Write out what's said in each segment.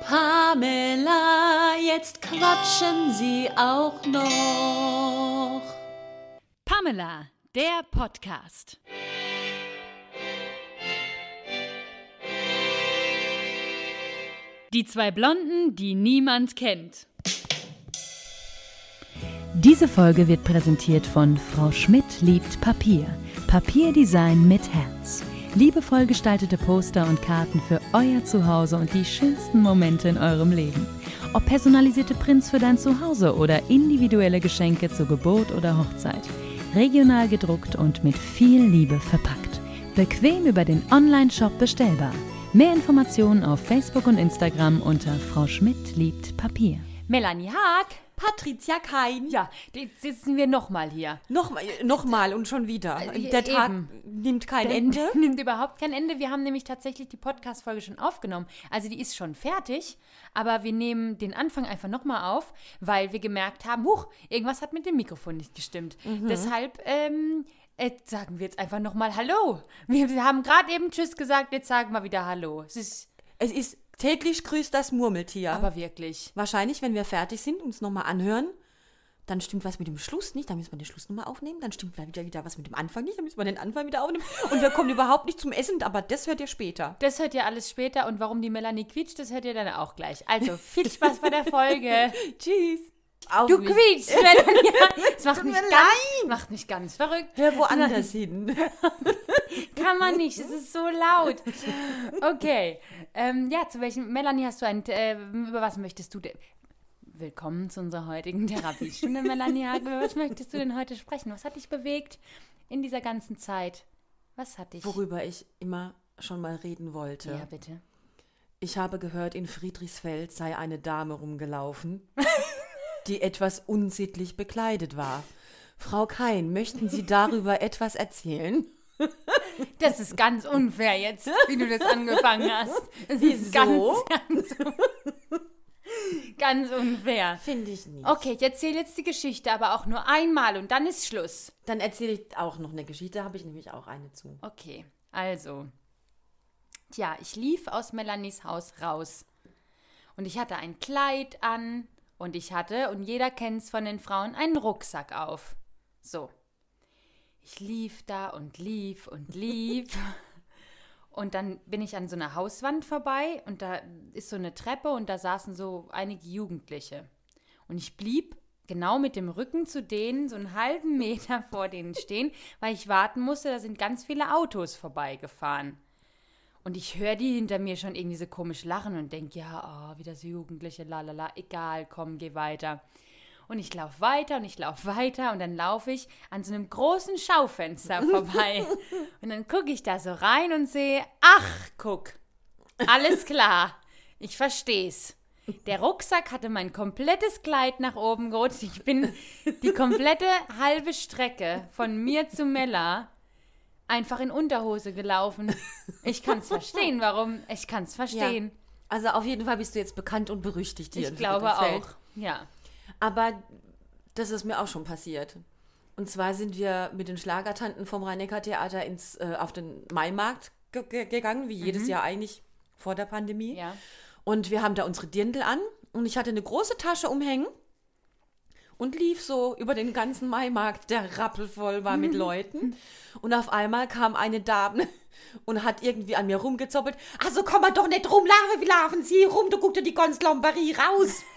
Pamela, jetzt quatschen Sie auch noch. Pamela, der Podcast. Die zwei Blonden, die niemand kennt. Diese Folge wird präsentiert von Frau Schmidt liebt Papier. Papierdesign mit Herz. Liebevoll gestaltete Poster und Karten für euer Zuhause und die schönsten Momente in eurem Leben. Ob personalisierte Prints für dein Zuhause oder individuelle Geschenke zur Geburt oder Hochzeit. Regional gedruckt und mit viel Liebe verpackt. Bequem über den Online-Shop bestellbar. Mehr Informationen auf Facebook und Instagram unter Frau Schmidt liebt Papier. Melanie Haag. Patricia Kein. Ja, jetzt sitzen wir nochmal hier. Nochmal noch mal und schon wieder. Äh, Der Tag eben. nimmt kein Der Ende. Nimmt überhaupt kein Ende. Wir haben nämlich tatsächlich die Podcast-Folge schon aufgenommen. Also die ist schon fertig, aber wir nehmen den Anfang einfach nochmal auf, weil wir gemerkt haben, huch, irgendwas hat mit dem Mikrofon nicht gestimmt. Deshalb ähm, äh, sagen wir jetzt einfach nochmal Hallo. Wir, wir haben gerade eben Tschüss gesagt, jetzt sagen wir wieder Hallo. Es ist Es ist täglich grüßt das Murmeltier. aber wirklich. Wahrscheinlich, wenn wir fertig sind und uns nochmal anhören, dann stimmt was mit dem Schluss nicht, dann müssen wir den Schluss nochmal aufnehmen, dann stimmt wieder, wieder was mit dem Anfang nicht, dann müssen wir den Anfang wieder aufnehmen und wir kommen überhaupt nicht zum Essen, aber das hört ihr später. Das hört ihr alles später und warum die Melanie quietscht, das hört ihr dann auch gleich. Also viel Spaß bei der Folge. Tschüss. Auf Du mich. quietschst, Melanie. Das macht mich, ganz, macht mich ganz verrückt. Hör woanders hin. Kann man nicht, es ist so laut. Okay. Ähm, ja, zu welchem, Melanie, hast du ein, äh, über was möchtest du denn? Willkommen zu unserer heutigen Therapiestunde, Melanie. Über was möchtest du denn heute sprechen? Was hat dich bewegt in dieser ganzen Zeit? Was hat dich? Worüber ich immer schon mal reden wollte. Ja, bitte. Ich habe gehört, in Friedrichsfeld sei eine Dame rumgelaufen, die etwas unsittlich bekleidet war. Frau Kein, möchten Sie darüber etwas erzählen? Das ist ganz unfair jetzt, wie du das angefangen hast. Das ist Wieso? ganz, ganz, ganz unfair. Finde ich nicht. Okay, ich erzähle jetzt die Geschichte, aber auch nur einmal und dann ist Schluss. Dann erzähle ich auch noch eine Geschichte, habe ich nämlich auch eine zu. Okay, also. Tja, ich lief aus Melanies Haus raus. Und ich hatte ein Kleid an und ich hatte, und jeder kennt es von den Frauen, einen Rucksack auf. So. Ich lief da und lief und lief. und dann bin ich an so einer Hauswand vorbei und da ist so eine Treppe und da saßen so einige Jugendliche. Und ich blieb genau mit dem Rücken zu denen, so einen halben Meter vor denen stehen, weil ich warten musste, da sind ganz viele Autos vorbeigefahren. Und ich höre die hinter mir schon irgendwie so komisch lachen und denke, ja, oh, wieder so Jugendliche, lalala, egal, komm, geh weiter. Und ich laufe weiter und ich laufe weiter und dann laufe ich an so einem großen Schaufenster vorbei. und dann gucke ich da so rein und sehe, ach, guck, alles klar, ich versteh's. Der Rucksack hatte mein komplettes Kleid nach oben gerutscht. Ich bin die komplette halbe Strecke von mir zu Mella einfach in Unterhose gelaufen. Ich kann es verstehen, warum. Ich kann es verstehen. Also auf jeden Fall bist du jetzt bekannt und berüchtigt hier ich glaube auch. Ja. Aber das ist mir auch schon passiert. Und zwar sind wir mit den Schlagertanten vom Rhein-Neckar-Theater ins, äh, auf den Maimarkt ge ge gegangen, wie jedes Jahr eigentlich vor der Pandemie. Ja. Und wir haben da unsere Dirndl an und ich hatte eine große Tasche umhängen und lief so über den ganzen Maimarkt, der rappelvoll war mit Leuten. Und auf einmal kam eine Dame und hat irgendwie an mir rumgezoppelt. Also komm mal doch nicht rum, laufen, wie laufen Sie rum, du guckst dir die ganze Lombarie raus.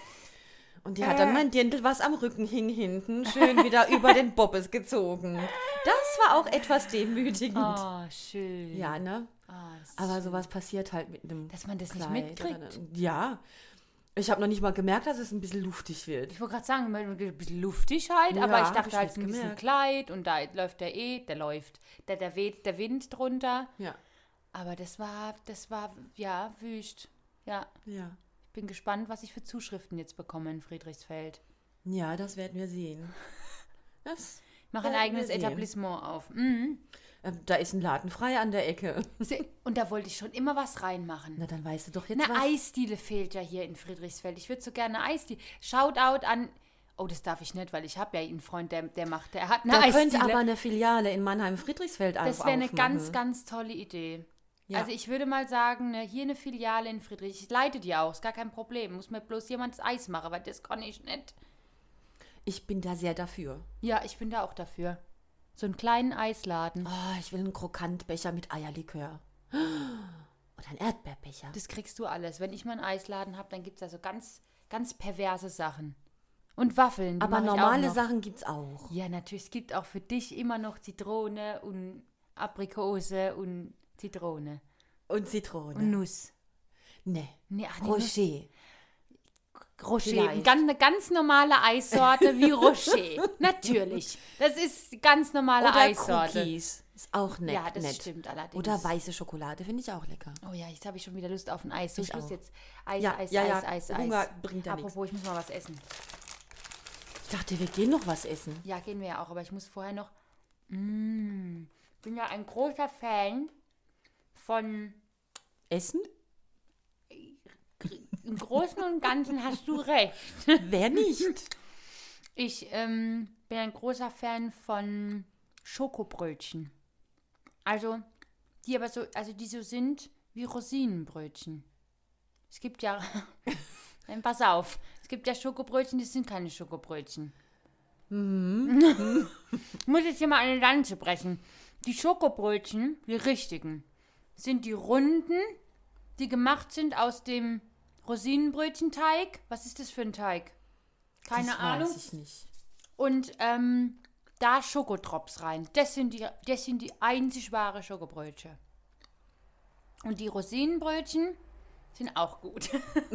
Und die hat dann mein Dirndl, was am Rücken hing, hinten, schön wieder über den Bobbes gezogen. Das war auch etwas demütigend. Oh, schön. Ja, ne? Ist Aber sowas passiert halt mit einem Dass man das nicht Kleid mitkriegt. oder- Ja. Ich habe noch nicht mal gemerkt, dass es ein bisschen luftig wird. Ich wollte gerade sagen, ein bisschen luftig halt, Ja, aber ich dachte ich halt jetzt ein bisschen. Kleid und da läuft der eh, der läuft, der, der weht der Wind drunter. Ja. Aber das war, das war, ja, wüst. Ja, Ja. ich bin gespannt, was ich für Zuschriften jetzt bekomme in Friedrichsfeld. Ja, das werden wir sehen. Das, Ich mache ein eigenes. Etablissement auf. Mhm. Äh, da ist ein Laden frei an der Ecke. Und da wollte ich schon immer was reinmachen. Na, dann weißt du doch jetzt Eine was. Eisdiele fehlt ja hier in Friedrichsfeld. Ich würde so gerne eine Eisdiele. Shoutout an. Oh, das darf ich nicht, weil ich habe ja einen Freund, der, der macht, der hat eine da Eisdiele. könnte aber eine Filiale in Mannheim-Friedrichsfeld das wäre eine aufmachen. ganz, ganz tolle Idee. Ja. Also ich würde mal sagen, ne, hier eine Filiale in Friedrich. Ich leite die auch, ist gar kein Problem. Muss mir bloß jemand das Eis machen, weil das kann ich nicht. Ich bin da sehr dafür. Ja, ich bin da auch dafür. So einen kleinen Eisladen. Oh, ich will einen Krokantbecher mit Eierlikör. Oder einen Erdbeerbecher. Das kriegst du alles. Wenn ich mal einen Eisladen habe, dann gibt es da so ganz, ganz perverse Sachen. Und Waffeln. Aber normale. Sachen gibt's auch. Ja, natürlich. Es gibt auch für dich immer noch Zitrone und Aprikose und Zitrone. Und Zitrone. Und Nuss. nee. Nee, ach, nee, Nuss. Rocher. Vielleicht. Ganz, eine ganz normale Eissorte wie Rocher. Natürlich. Das ist ganz normale Oder Eissorte. Cookies. Ist auch nett. Ja, das nett. stimmt allerdings. Oder weiße Schokolade finde ich auch lecker. Oh ja, jetzt habe ich schon wieder Lust auf ein Eis. Ich auch. jetzt Eis, Ja, Eis, ja, Eis, ja. Eis, Eis. Hunger bringt ja Apropos, ich muss mal was essen. Ich dachte, wir gehen noch was essen. Ja, gehen wir ja auch, aber ich muss vorher noch. Mm, bin ja ein großer Fan von. Essen? Im Großen und Ganzen hast du recht. Wer nicht? Ich ähm, bin ein großer Fan von Schokobrötchen. Also, die aber so, also die so sind wie Rosinenbrötchen. Es gibt ja. Dann pass auf. Es gibt ja Schokobrötchen, die sind keine Schokobrötchen. ich muss jetzt hier mal eine Lanze brechen. Die Schokobrötchen, die richtigen, sind die runden, die gemacht sind aus dem Rosinenbrötchenteig. Was ist das für ein Teig? Keine das Ahnung. Weiß ich nicht. Und ähm, da Schokotrops rein. Das sind, die, das sind die einzig wahre Schokobrötchen. Und die Rosinenbrötchen sind auch gut.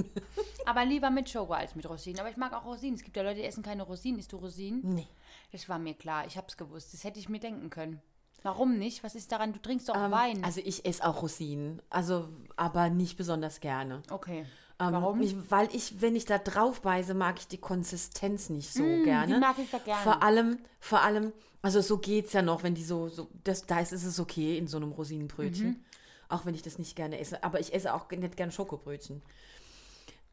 Aber lieber mit Schoko als mit Rosinen. Aber ich mag auch Rosinen. Es gibt ja Leute, die essen keine Rosinen. Isst du Rosinen? Nee. Das war mir klar. Ich hab's gewusst. Das hätte ich mir denken können. Warum nicht? Was ist daran? Du trinkst doch Ähm, Wein. Also ich esse auch Rosinen. Also, aber nicht besonders gerne. okay. Ähm, Warum? Ich, weil ich, wenn ich da drauf beiße, mag ich die Konsistenz nicht so Mm, gerne. die mag ich da gerne. Vor allem, vor allem, also so geht's ja noch, wenn die so, so das, da ist, ist es okay in so einem Rosinenbrötchen. Mhm. Auch wenn ich das nicht gerne esse. Aber ich esse auch nicht gern Schokobrötchen.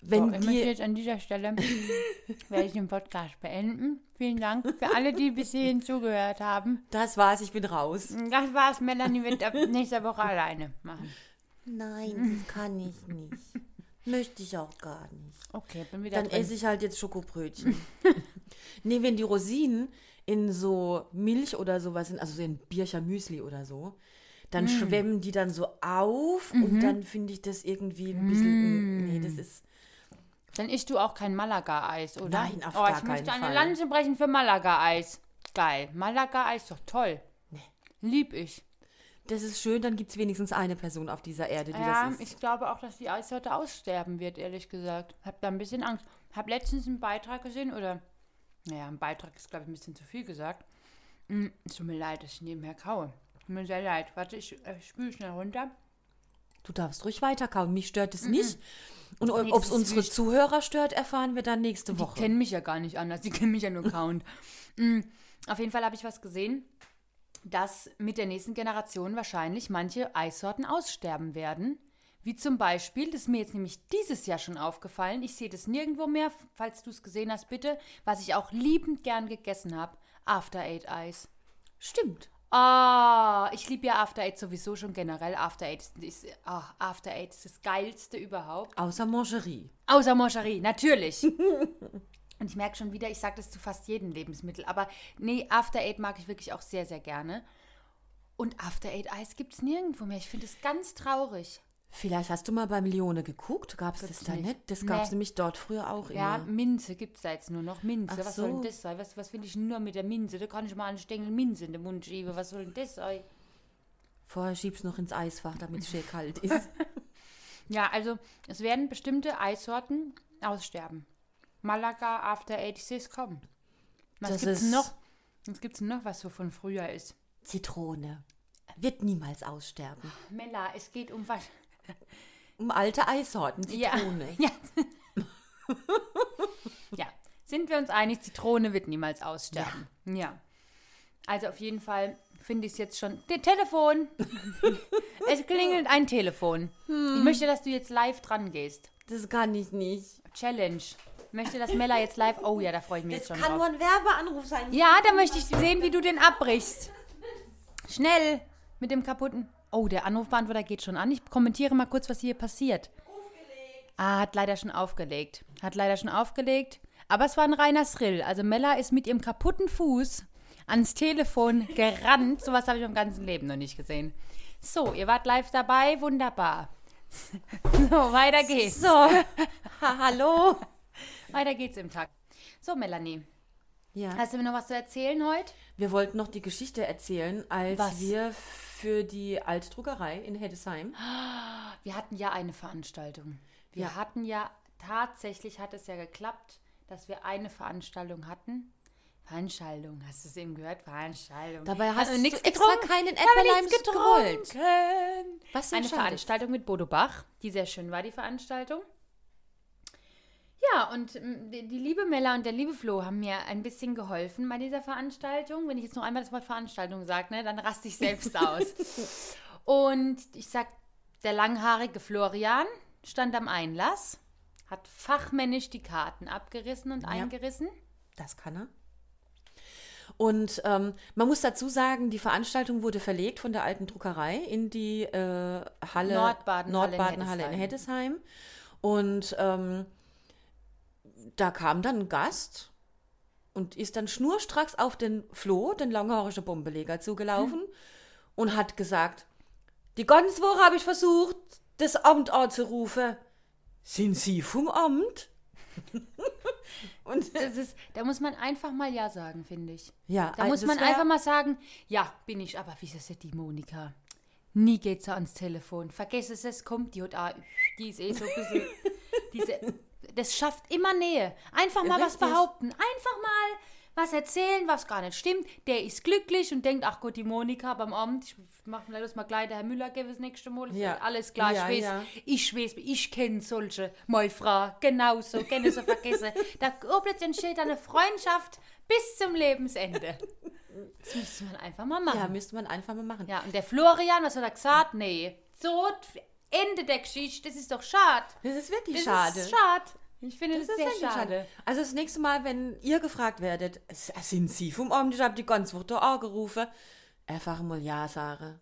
So, Wenn ich möchte jetzt an dieser Stelle werde ich den Podcast beenden. Vielen Dank für alle, die bis hierhin zugehört haben. das war's, ich bin raus. Das war's. Melanie wird ab nächster Woche alleine machen. Nein, das kann ich nicht. Möchte ich auch gar nicht. Okay, bin wieder Dann drin. esse ich halt jetzt Schokobrötchen. nee, wenn die Rosinen in so Milch oder sowas sind, also so in Bircher Müsli oder so, dann schwemmen die dann so auf und dann finde ich das irgendwie ein bisschen. Nee, das ist. Dann isst du auch kein Malaga-Eis, oder? Nein, auf oh, gar ich möchte keinen eine Fall. Lanze brechen für Malaga-Eis. Geil. Malaga-Eis, doch toll. Nee. Lieb ich. Das ist schön, dann gibt es wenigstens eine Person auf dieser Erde, die Ja, das ist. ich glaube auch, dass die Eissorte aussterben wird, ehrlich gesagt. Hab da ein bisschen Angst. Hab letztens einen Beitrag gesehen, oder, naja, ein Beitrag ist, glaube ich, ein bisschen zu viel gesagt. Mm, Es tut mir leid, dass ich nebenher kaue. Tut mir sehr leid. Warte, ich äh, spüle schnell runter. Du darfst ruhig weiterkauen, mich stört es nicht. Und Nee, ob es unsere wichtig. Zuhörer stört, erfahren wir dann nächste Die Woche. kennen mich ja gar nicht anders, die kennen mich ja nur kauen. Mm, Auf jeden Fall habe ich was gesehen, dass mit der nächsten Generation wahrscheinlich manche Eissorten aussterben werden. Wie zum Beispiel, das ist mir jetzt nämlich dieses Jahr schon aufgefallen, ich sehe das nirgendwo mehr, falls du es gesehen hast, bitte, was ich auch liebend gern gegessen habe, After Eight Eis. Stimmt. Ah, ich liebe ja After Eight sowieso schon generell. After Eight ist, ist, ah, After Eight ist das geilste überhaupt. Außer Mangerie. Außer Moncherie, natürlich. Und ich merke schon wieder, ich sage das zu fast jedem Lebensmittel. Aber nee, After Eight mag ich wirklich auch sehr, sehr gerne. Und After Eight Eis gibt es nirgendwo mehr. Ich finde es ganz traurig. Vielleicht hast du mal bei Milione geguckt. Gab es das da nicht. nicht? Das gab es Nee. nämlich dort früher auch Ja, immer. Minze gibt es da jetzt nur noch. Minze, Ach was soll denn so. das sein? Was, was will ich nur mit der Minze? Da kann ich mal einen Stängel Minze in den Mund schieben. Was soll denn das sein? Vorher schieb's noch ins Eisfach, damit es schön kalt ist. Ja, also es werden bestimmte Eissorten aussterben. Malaga, After Eight, ich sehe es kommen. Was Das gibt's noch? Was gibt's noch, was so von früher ist? Zitrone. Wird niemals aussterben. Mella, es geht um was. Um alte Eissorten, Ja. Zitrone. Ja. ja. Sind wir uns einig, Zitrone wird niemals aussterben. Ja. Also auf jeden Fall finde ich es jetzt schon. Te- Telefon! es klingelt ein Telefon. Ich möchte, dass du jetzt live dran gehst. Das kann ich nicht. Challenge. Ich möchte, dass Mella jetzt live. Oh ja, da freue ich mich jetzt Das schon kann drauf. nur ein Werbeanruf sein. Ja, da möchte ich sehen, wie du den abbrichst. Schnell mit dem kaputten. Oh, der Anrufbeantworter geht schon an. Ich kommentiere mal kurz, was hier passiert. Ah, hat leider schon aufgelegt. Hat leider schon aufgelegt. Aber es war ein reiner Thrill. Also Mella ist mit ihrem kaputten Fuß ans Telefon gerannt. Sowas habe ich im ganzen Leben noch nicht gesehen. So, ihr wart live dabei. Wunderbar. So, weiter geht's. So, ha, hallo. Weiter geht's im Tag. So, Melanie. Ja. Hast du mir noch was zu erzählen heute? Wir wollten noch die Geschichte erzählen, als Was? wir für die Altdruckerei in Heddesheim. Wir hatten ja eine Veranstaltung. Wir Ja. hatten ja, tatsächlich hat es ja geklappt, dass wir eine Veranstaltung hatten. Veranstaltung, hast du es eben gehört? Veranstaltung. Dabei Hat hast man du nichts extra keinen Äpfelleim getrunken. Was Eine. Veranstaltung mit Bodo Bach, die sehr schön war, die Veranstaltung. Ja, und ähm, die die liebe Mella und der liebe Flo haben mir ein bisschen geholfen bei dieser Veranstaltung. Wenn ich jetzt noch einmal das Wort Veranstaltung sage, ne, dann raste ich selbst aus. Und ich sag, der langhaarige Florian stand am Einlass, hat fachmännisch die Karten abgerissen und eingerissen. Das kann er. Und ähm, man muss dazu sagen, die Veranstaltung wurde verlegt von der alten Druckerei in die äh, Halle Nordbaden-Halle in Nordbaden-Halle in Heddesheim. Und ähm, da kam dann ein Gast und ist dann schnurstracks auf den Floh, den langhaarigen Bombeleger, zugelaufen und hat gesagt, die ganze Woche habe ich versucht, das Amt anzurufen. Sind Sie vom Amt? und Das ist, da muss man einfach mal Ja sagen, finde ich. ja, Da muss man einfach mal sagen, ja, bin ich, aber wie ist das die Monika? Nie geht sie ans Telefon. Vergiss es, es kommt die und ah, die ist eh so ein bisschen. diese, das schafft immer Nähe. Einfach mal was Richtig. behaupten. Einfach mal was erzählen, was gar nicht stimmt. Der ist glücklich und denkt, ach Gott, die Monika beim Abend, ich mach mir das mal gleich, der Herr Müller gebe das nächste Mal. Ja. ist Alles klar, Ja, ich weiß, ja. ich weiß, ich kenne solche, meine Frau, genauso, kenne so vergessen. Da plötzlich entsteht eine Freundschaft bis zum Lebensende. Das müsste man einfach mal machen. Ja, Ja, müsste man einfach mal machen. und der Florian, was hat er gesagt? Nee, so, Ende der Geschichte, das ist doch schade. Das ist wirklich Das schade. ist schade. Ich finde das, Das ist sehr wirklich schade. Also das nächste Mal, wenn ihr gefragt werdet, "S- sind Sie vom Amt? Ich habe die ganze Woche da angerufen. Einfach mal Ja sagen.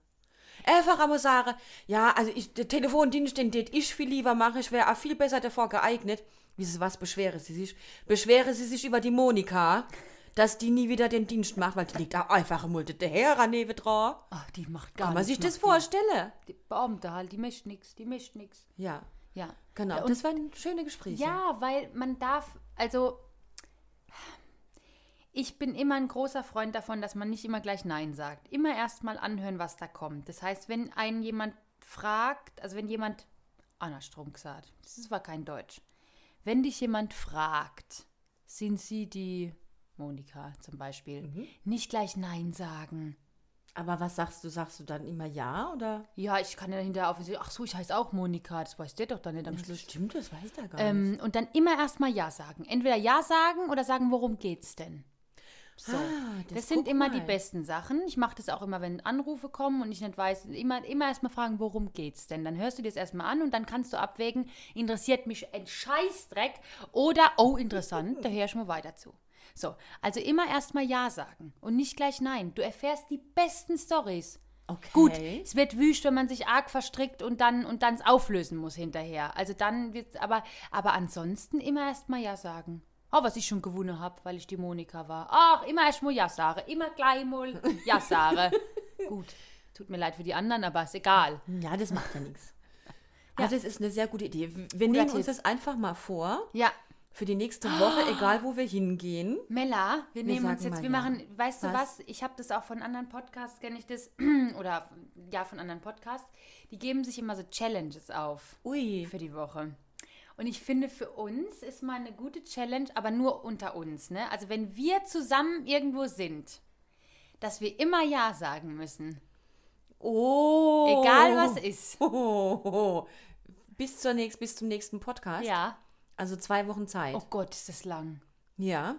Einfach einmal sagen, ja, also ich, der Telefondienst, den tät ich viel lieber mache, ich wäre auch viel besser davor geeignet. Wie Sie was beschweren Sie sich? Beschweren Sie sich über die Monika, dass die nie wieder den Dienst macht, weil die liegt auch einfach mal der Herr neben dran. Ach, die macht gar Kann man sich das die. vorstellen? Die Beamte halt, die mischt nichts, die mischt nichts. Ja, Ja. genau. Und das waren schöne Gespräche. Ja, weil man darf, also ich bin immer ein großer Freund davon, dass man nicht immer gleich Nein sagt. Immer erst mal anhören, was da kommt. Das heißt, wenn einen jemand fragt, also wenn jemand, Anna-Strom gesagt, das war kein Deutsch. Wenn dich jemand fragt, sind sie die Monika zum Beispiel, Mhm. nicht gleich Nein sagen. Aber was sagst du? Sagst du dann immer Ja oder? Ja, ich kann ja hinterher auf ach so, ich heiße auch Monika, das weiß der doch dann nicht am Schluss. Stimmt, das weiß der gar nicht. Ähm, und dann immer erstmal Ja sagen. Entweder Ja sagen oder sagen, worum geht's denn? So. Ah, das, das sind immer die mal. besten Sachen. Ich mache das auch immer, wenn Anrufe kommen und ich nicht weiß, immer, immer erstmal fragen, worum geht's denn? Dann hörst du dir das erstmal an und dann kannst du abwägen, interessiert mich ein Scheißdreck oder, oh, interessant, da höre ich mal weiter zu. So, also immer erstmal Ja sagen und nicht gleich Nein. Du erfährst die besten Stories. Okay. Gut, es wird wüst, wenn man sich arg verstrickt und dann und dann es auflösen muss hinterher. Also dann wird aber aber ansonsten immer erst mal ja sagen. Oh, was ich schon gewonnen habe, weil ich die Monika war. Ach, immer erst mal ja sagen, immer gleich mal ja sagen. Gut, tut mir leid für die anderen, aber ist egal. Ja, das macht ja nichts. Ja. Das ist eine sehr gute Idee. Wir nehmen uns Tipp. das einfach mal vor Ja, für die nächste Woche, egal wo wir hingehen. Mella, wir, nehmen uns jetzt, wir ja. machen, weißt du Was? was? Ich habe das auch von anderen Podcasts, kenne ich das, oder ja, von anderen Podcasts. Die geben sich immer so Challenges auf. Ui. für die Woche. Und ich finde, für uns ist mal eine gute Challenge, aber nur unter uns. Ne? Also wenn wir zusammen irgendwo sind, dass wir immer Ja sagen müssen. Oh. Egal was ist. Oh, oh, oh. Bis, zur nächst, bis zum nächsten Podcast. Ja. Also zwei Wochen Zeit. Oh Gott, ist das lang. Ja.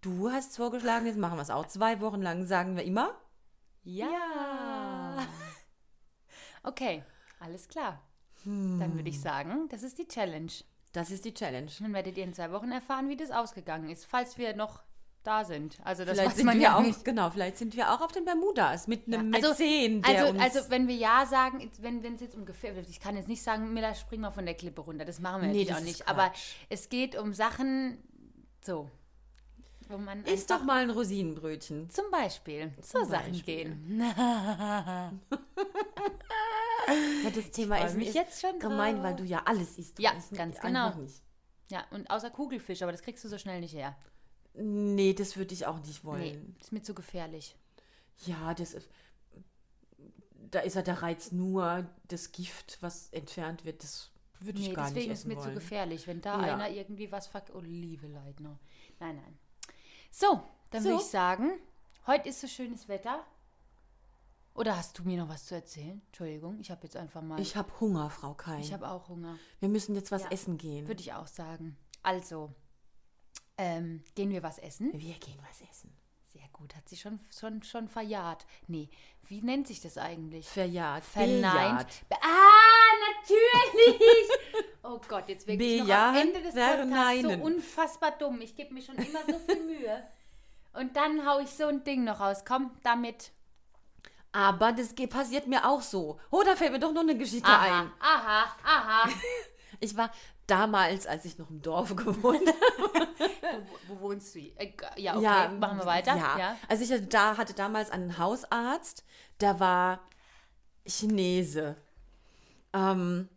Du hast vorgeschlagen, jetzt machen wir es auch. Zwei Wochen lang sagen wir immer. Ja. Okay, alles klar. Dann würde ich sagen, das ist die Challenge. Das ist die Challenge. Dann werdet ihr in zwei Wochen erfahren, wie das ausgegangen ist. Falls wir noch da sind. Also das vielleicht weiß sind man wir ja auch, nicht. genau, vielleicht sind wir auch auf den Bermudas mit einem also, Mäzen, der also, uns... also wenn wir ja sagen, wenn es jetzt um Gefähr ich kann jetzt nicht sagen, Miller, spring mal von der Klippe runter. Das machen wir Nee, natürlich auch ist nicht. Aber Quatsch. es geht um Sachen, so, wo man Isst einfach doch mal ein Rosinenbrötchen. zum Beispiel so Sachen gehen. Ja, das Thema Essen mich ist jetzt schon gemein, weil du ja alles isst. Ja, und ich ganz genau. Nicht. Ja, und außer Kugelfisch, aber das kriegst du so schnell nicht her. Nee, das würde ich auch nicht wollen. Nee, ist mir zu gefährlich. Ja, das ist. Da ist ja der Reiz nur das Gift, was entfernt wird. Das würde ich Nee, gar deswegen nicht ist essen mir zu gefährlich, wenn da Ja. einer irgendwie was verk... Oh, liebe Leitner. Nein, nein. So, dann würde So. ich sagen, heute ist so schönes Wetter. Oder hast du mir noch was zu erzählen? Entschuldigung, ich habe jetzt einfach mal... Ich habe Hunger, Frau Kein. ich habe auch Hunger. Wir müssen jetzt was Ja. essen gehen. Würde ich auch sagen. Also, ähm, gehen wir was essen? Wir gehen was essen. Sehr gut, hat sie schon, schon, schon verjahrt. Nee, wie nennt sich das eigentlich? Verjahrt. Verneint. Be- Ah, natürlich! oh Gott, jetzt wirklich noch am Ende des Podcasts so unfassbar dumm. Ich gebe mir schon immer so viel Mühe. Und dann hau ich so ein Ding noch raus. Komm, damit. Aber das passiert mir auch so. Oh, da fällt mir doch noch eine Geschichte Aha, ein. aha, aha. Ich war damals, als ich noch im Dorf gewohnt habe. wo, wo wohnst du? Äh, ja, okay, ja, machen wir weiter. Ja. Also ich hatte da hatte damals einen Hausarzt, der war Chinese. Ähm,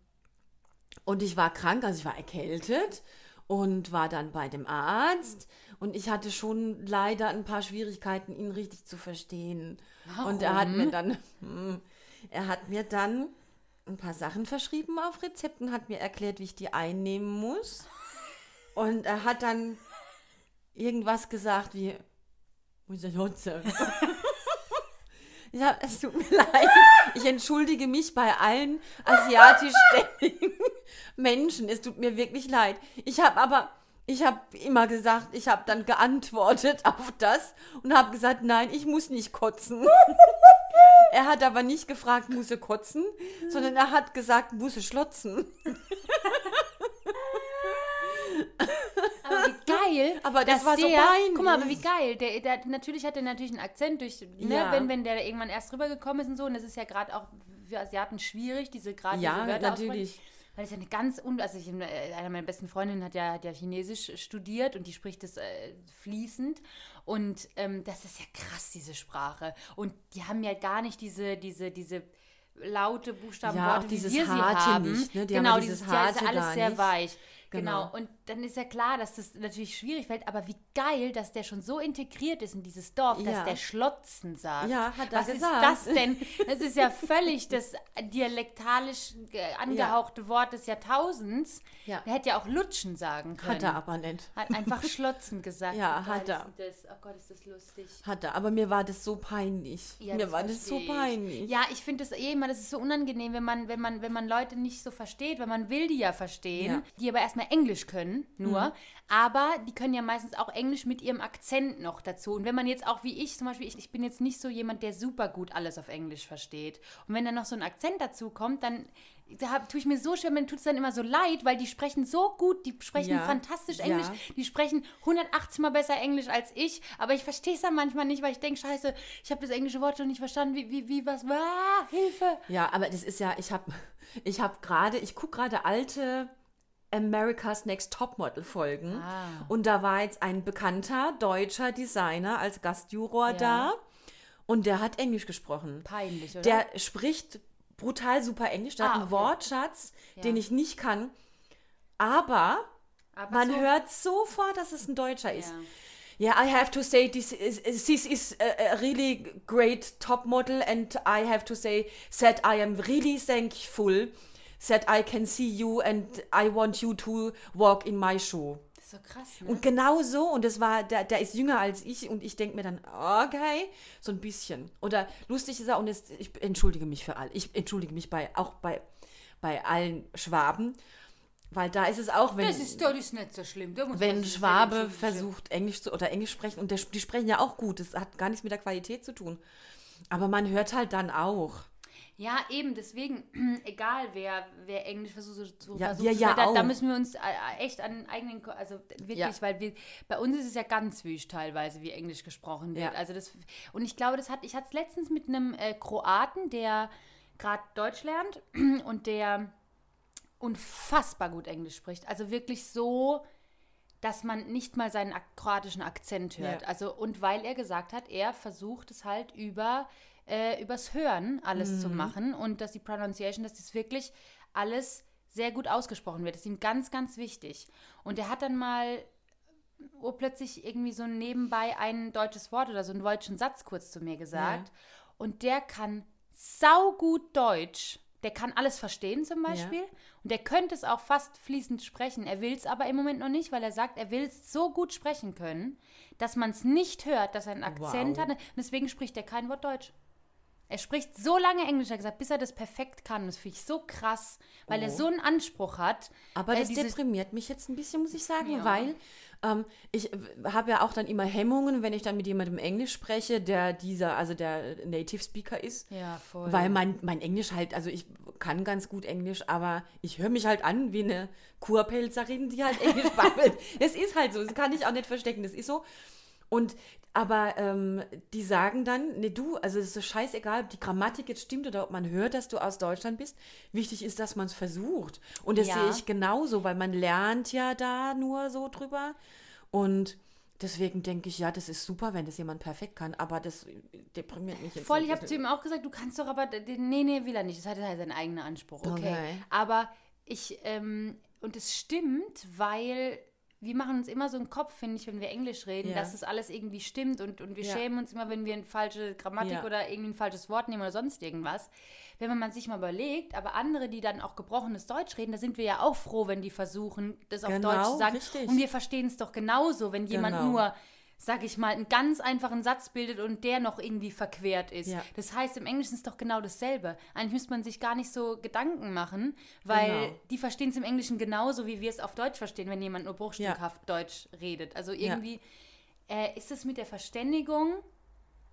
und ich war krank, also ich war erkältet und war dann bei dem Arzt. Und ich hatte schon leider ein paar Schwierigkeiten, ihn richtig zu verstehen. Und er hat mir dann, er hat mir dann ein paar Sachen verschrieben auf Rezepten, hat mir erklärt, wie ich die einnehmen muss. Und er hat dann irgendwas gesagt wie, muss ich nutze. Ich hab, es tut mir leid. Ich entschuldige mich bei allen asiatischstämmigen Menschen. Es tut mir wirklich leid. Ich habe aber, ich habe immer gesagt, ich habe dann geantwortet auf das und habe gesagt, nein, ich muss nicht kotzen. Er hat aber nicht gefragt, muss er kotzen, sondern er hat gesagt, muss er schlotzen. Aber wie geil. Aber das war so der, peinlich. Guck mal, aber wie geil. Der, der, natürlich hat er natürlich einen Akzent, durch, ne, Ja. wenn, wenn der irgendwann erst rübergekommen ist und so. Und das ist ja gerade auch für Asiaten schwierig, diese gerade Ja, diese Wörter natürlich. aussprechen. Weil es ja eine ganz un also ich, äh, einer meiner besten Freundinnen hat ja, hat ja Chinesisch studiert und die spricht das äh, fließend und ähm, das ist ja krass diese Sprache und die haben ja gar nicht diese diese diese laute Buchstaben Ja, auch Worte, wie dieses wir sie Harte haben. nicht, ne? Die haben genau, ja dieses dieses ja, ist ja Harte alles sehr nicht. weich. Genau. Genau. und dann ist ja klar, dass das natürlich schwierig fällt, aber wie geil, dass der schon so integriert ist in dieses Dorf, dass Ja. der Schlotzen sagt. Ja, hat er Was gesagt. ist das denn? Das ist ja völlig das dialektalisch äh, angehauchte Wort des Jahrtausends. Ja. Der hätte ja auch Lutschen sagen können. Hat er aber nicht. Hat einfach Schlotzen gesagt. Ja, geil hat er. Das? Oh Gott, ist das lustig. Hat er. Aber mir war das so peinlich. Ja, mir war das so ich. peinlich. Ja, ich finde das eh immer, das ist so unangenehm, wenn man, wenn man, wenn man Leute nicht so versteht, weil man will die ja verstehen, Ja. Die aber erstmal Englisch können, nur, aber die können ja meistens auch Englisch mit ihrem Akzent noch dazu. Und wenn man jetzt auch wie ich zum Beispiel, ich, ich bin jetzt nicht so jemand, der super gut alles auf Englisch versteht. Und wenn dann noch so ein Akzent dazu kommt, dann da tue ich mir so schwer, mir tut es dann immer so leid, weil die sprechen so gut, die sprechen Ja, fantastisch ja. Englisch, die sprechen 180 Mal besser Englisch als ich, aber ich verstehe es dann manchmal nicht, weil ich denke, scheiße, ich habe das englische Wort schon nicht verstanden, wie, wie, wie, was, ah, Hilfe. Ja, aber das ist ja, ich habe ich hab gerade, ich gucke gerade alte America's Next Topmodel Folgen. Ah. Und da war jetzt ein bekannter deutscher Designer als Gastjuror da. Und der hat Englisch gesprochen. Peinlich, oder? Der spricht brutal super Englisch. Der Ah, hat einen okay. Wortschatz, Ja. den ich nicht kann. Aber aber man so, hört sofort, dass es ein Deutscher ist. Ja. Yeah, I have to say this is this is a, a really great top model, and I have to say that I am really thankful that I can see you and I want you to walk in my shoe. Das ist so krass, ne? Und genau so, und das war, der, der ist jünger als ich, und ich denke mir dann, okay, so ein bisschen. Oder lustig ist er, und es, ich entschuldige mich für alle. Ich entschuldige mich bei, auch bei, bei allen Schwaben, weil da ist es auch, wenn das ist doch ist nicht so schlimm. Wenn sich Schwabe versucht, Englisch zu oder Englisch sprechen, und der, die sprechen ja auch gut, das hat gar nichts mit der Qualität zu tun. Aber man hört halt dann auch. Ja, eben, deswegen, egal wer, wer Englisch versucht zu Ja, versucht wir zu ja da, da auch. müssen wir uns äh, echt an eigenen, also wirklich, Ja. weil wir, bei uns ist es ja ganz wüst teilweise, wie Englisch gesprochen wird. Ja. Also das, und ich glaube, das hat, ich hatte es letztens mit einem äh, Kroaten, der gerade Deutsch lernt und der unfassbar gut Englisch spricht. Also wirklich so, dass man nicht mal seinen kroatischen Akzent hört. Ja. Also und weil er gesagt hat, er versucht es halt über äh, übers Hören alles zu Mhm. machen und dass die Pronunciation, dass das wirklich alles sehr gut ausgesprochen wird. Das ist ihm ganz, ganz wichtig. Und er hat dann mal oh, plötzlich irgendwie so nebenbei ein deutsches Wort oder so einen deutschen Satz kurz zu mir gesagt. Und der kann saugut Deutsch. Der kann alles verstehen zum Beispiel. Und der könnte es auch fast fließend sprechen. Er will es aber im Moment noch nicht, weil er sagt, er will es so gut sprechen können, dass man es nicht hört, dass er einen Akzent Wow. hat. Und deswegen spricht er kein Wort Deutsch. Er spricht so lange Englisch, hat er gesagt, bis er das perfekt kann. Das finde ich so krass, weil er Oh. so einen Anspruch hat. Aber das deprimiert mich jetzt ein bisschen, muss ich sagen, Ja. weil ähm, ich habe ja auch dann immer Hemmungen, wenn ich dann mit jemandem Englisch spreche, der dieser, also der Native Speaker ist. Ja, voll. Weil mein, mein Englisch halt, also ich kann ganz gut Englisch, aber ich höre mich halt an wie eine Kurpelzerin, die halt Englisch babbelt. Es ist halt so, das kann ich auch nicht verstecken, das ist so. Und aber ähm, die sagen dann, ne du, also es ist so scheißegal, ob die Grammatik jetzt stimmt oder ob man hört, dass du aus Deutschland bist. Wichtig ist, dass man es versucht. Und das Ja. sehe ich genauso, weil man lernt ja da nur so drüber. Und deswegen denke ich, ja, das ist super, wenn das jemand perfekt kann, aber das deprimiert mich jetzt. Voll, ich habe zu ihm auch gesagt, du kannst doch aber, nee, nee, will er nicht. Das hat halt seinen eigenen Anspruch, okay. Okay. Aber ich, ähm, und es stimmt, weil wir machen uns immer so einen Kopf, finde ich, wenn wir Englisch reden, Ja. dass das alles irgendwie stimmt und, und wir Ja. schämen uns immer, wenn wir eine falsche Grammatik Ja. oder irgendwie ein falsches Wort nehmen oder sonst irgendwas. Wenn man sich mal überlegt, aber andere, die dann auch gebrochenes Deutsch reden, da sind wir ja auch froh, wenn die versuchen, das auf Genau, Deutsch zu sagen. richtig. Und wir verstehen es doch genauso, wenn jemand Genau. nur sag ich mal, einen ganz einfachen Satz bildet und der noch irgendwie verquert ist. Ja. Das heißt, im Englischen ist es doch genau dasselbe. Eigentlich müsste man sich gar nicht so Gedanken machen, weil Genau. die verstehen es im Englischen genauso, wie wir es auf Deutsch verstehen, wenn jemand nur bruchstückhaft Deutsch redet. Also irgendwie äh, ist es mit der Verständigung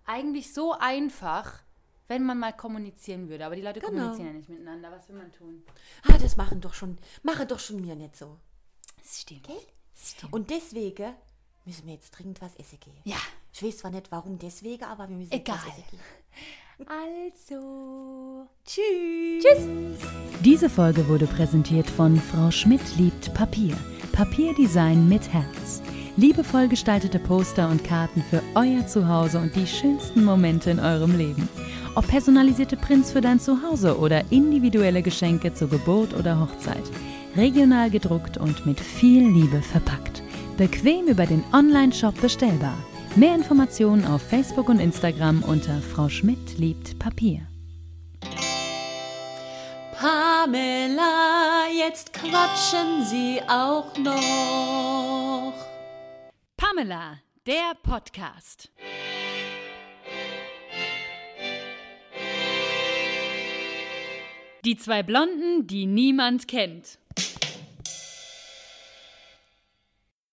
eigentlich so einfach, wenn man mal kommunizieren würde. Aber die Leute Genau. kommunizieren ja nicht miteinander. Was will man tun? Ah, das machen doch schon, mache doch schon mir nicht so. Das stimmt. Und deswegen müssen wir jetzt dringend was essen gehen. Ja. Ich weiß zwar nicht, warum deswegen, aber wir müssen Egal. jetzt was essen gehen. Also. Tschüss. Tschüss. Diese Folge wurde präsentiert von Frau Schmidt liebt Papier. Papierdesign mit Herz. Liebevoll gestaltete Poster und Karten für euer Zuhause und die schönsten Momente in eurem Leben. Ob personalisierte Prints für dein Zuhause oder individuelle Geschenke zur Geburt oder Hochzeit. Regional gedruckt und mit viel Liebe verpackt. Bequem über den Online-Shop bestellbar. Mehr Informationen auf Facebook und Instagram unter Frau Schmidt liebt Papier. Pamela, jetzt quatschen Sie auch noch. Pamela, der Podcast. Die zwei Blonden, die niemand kennt.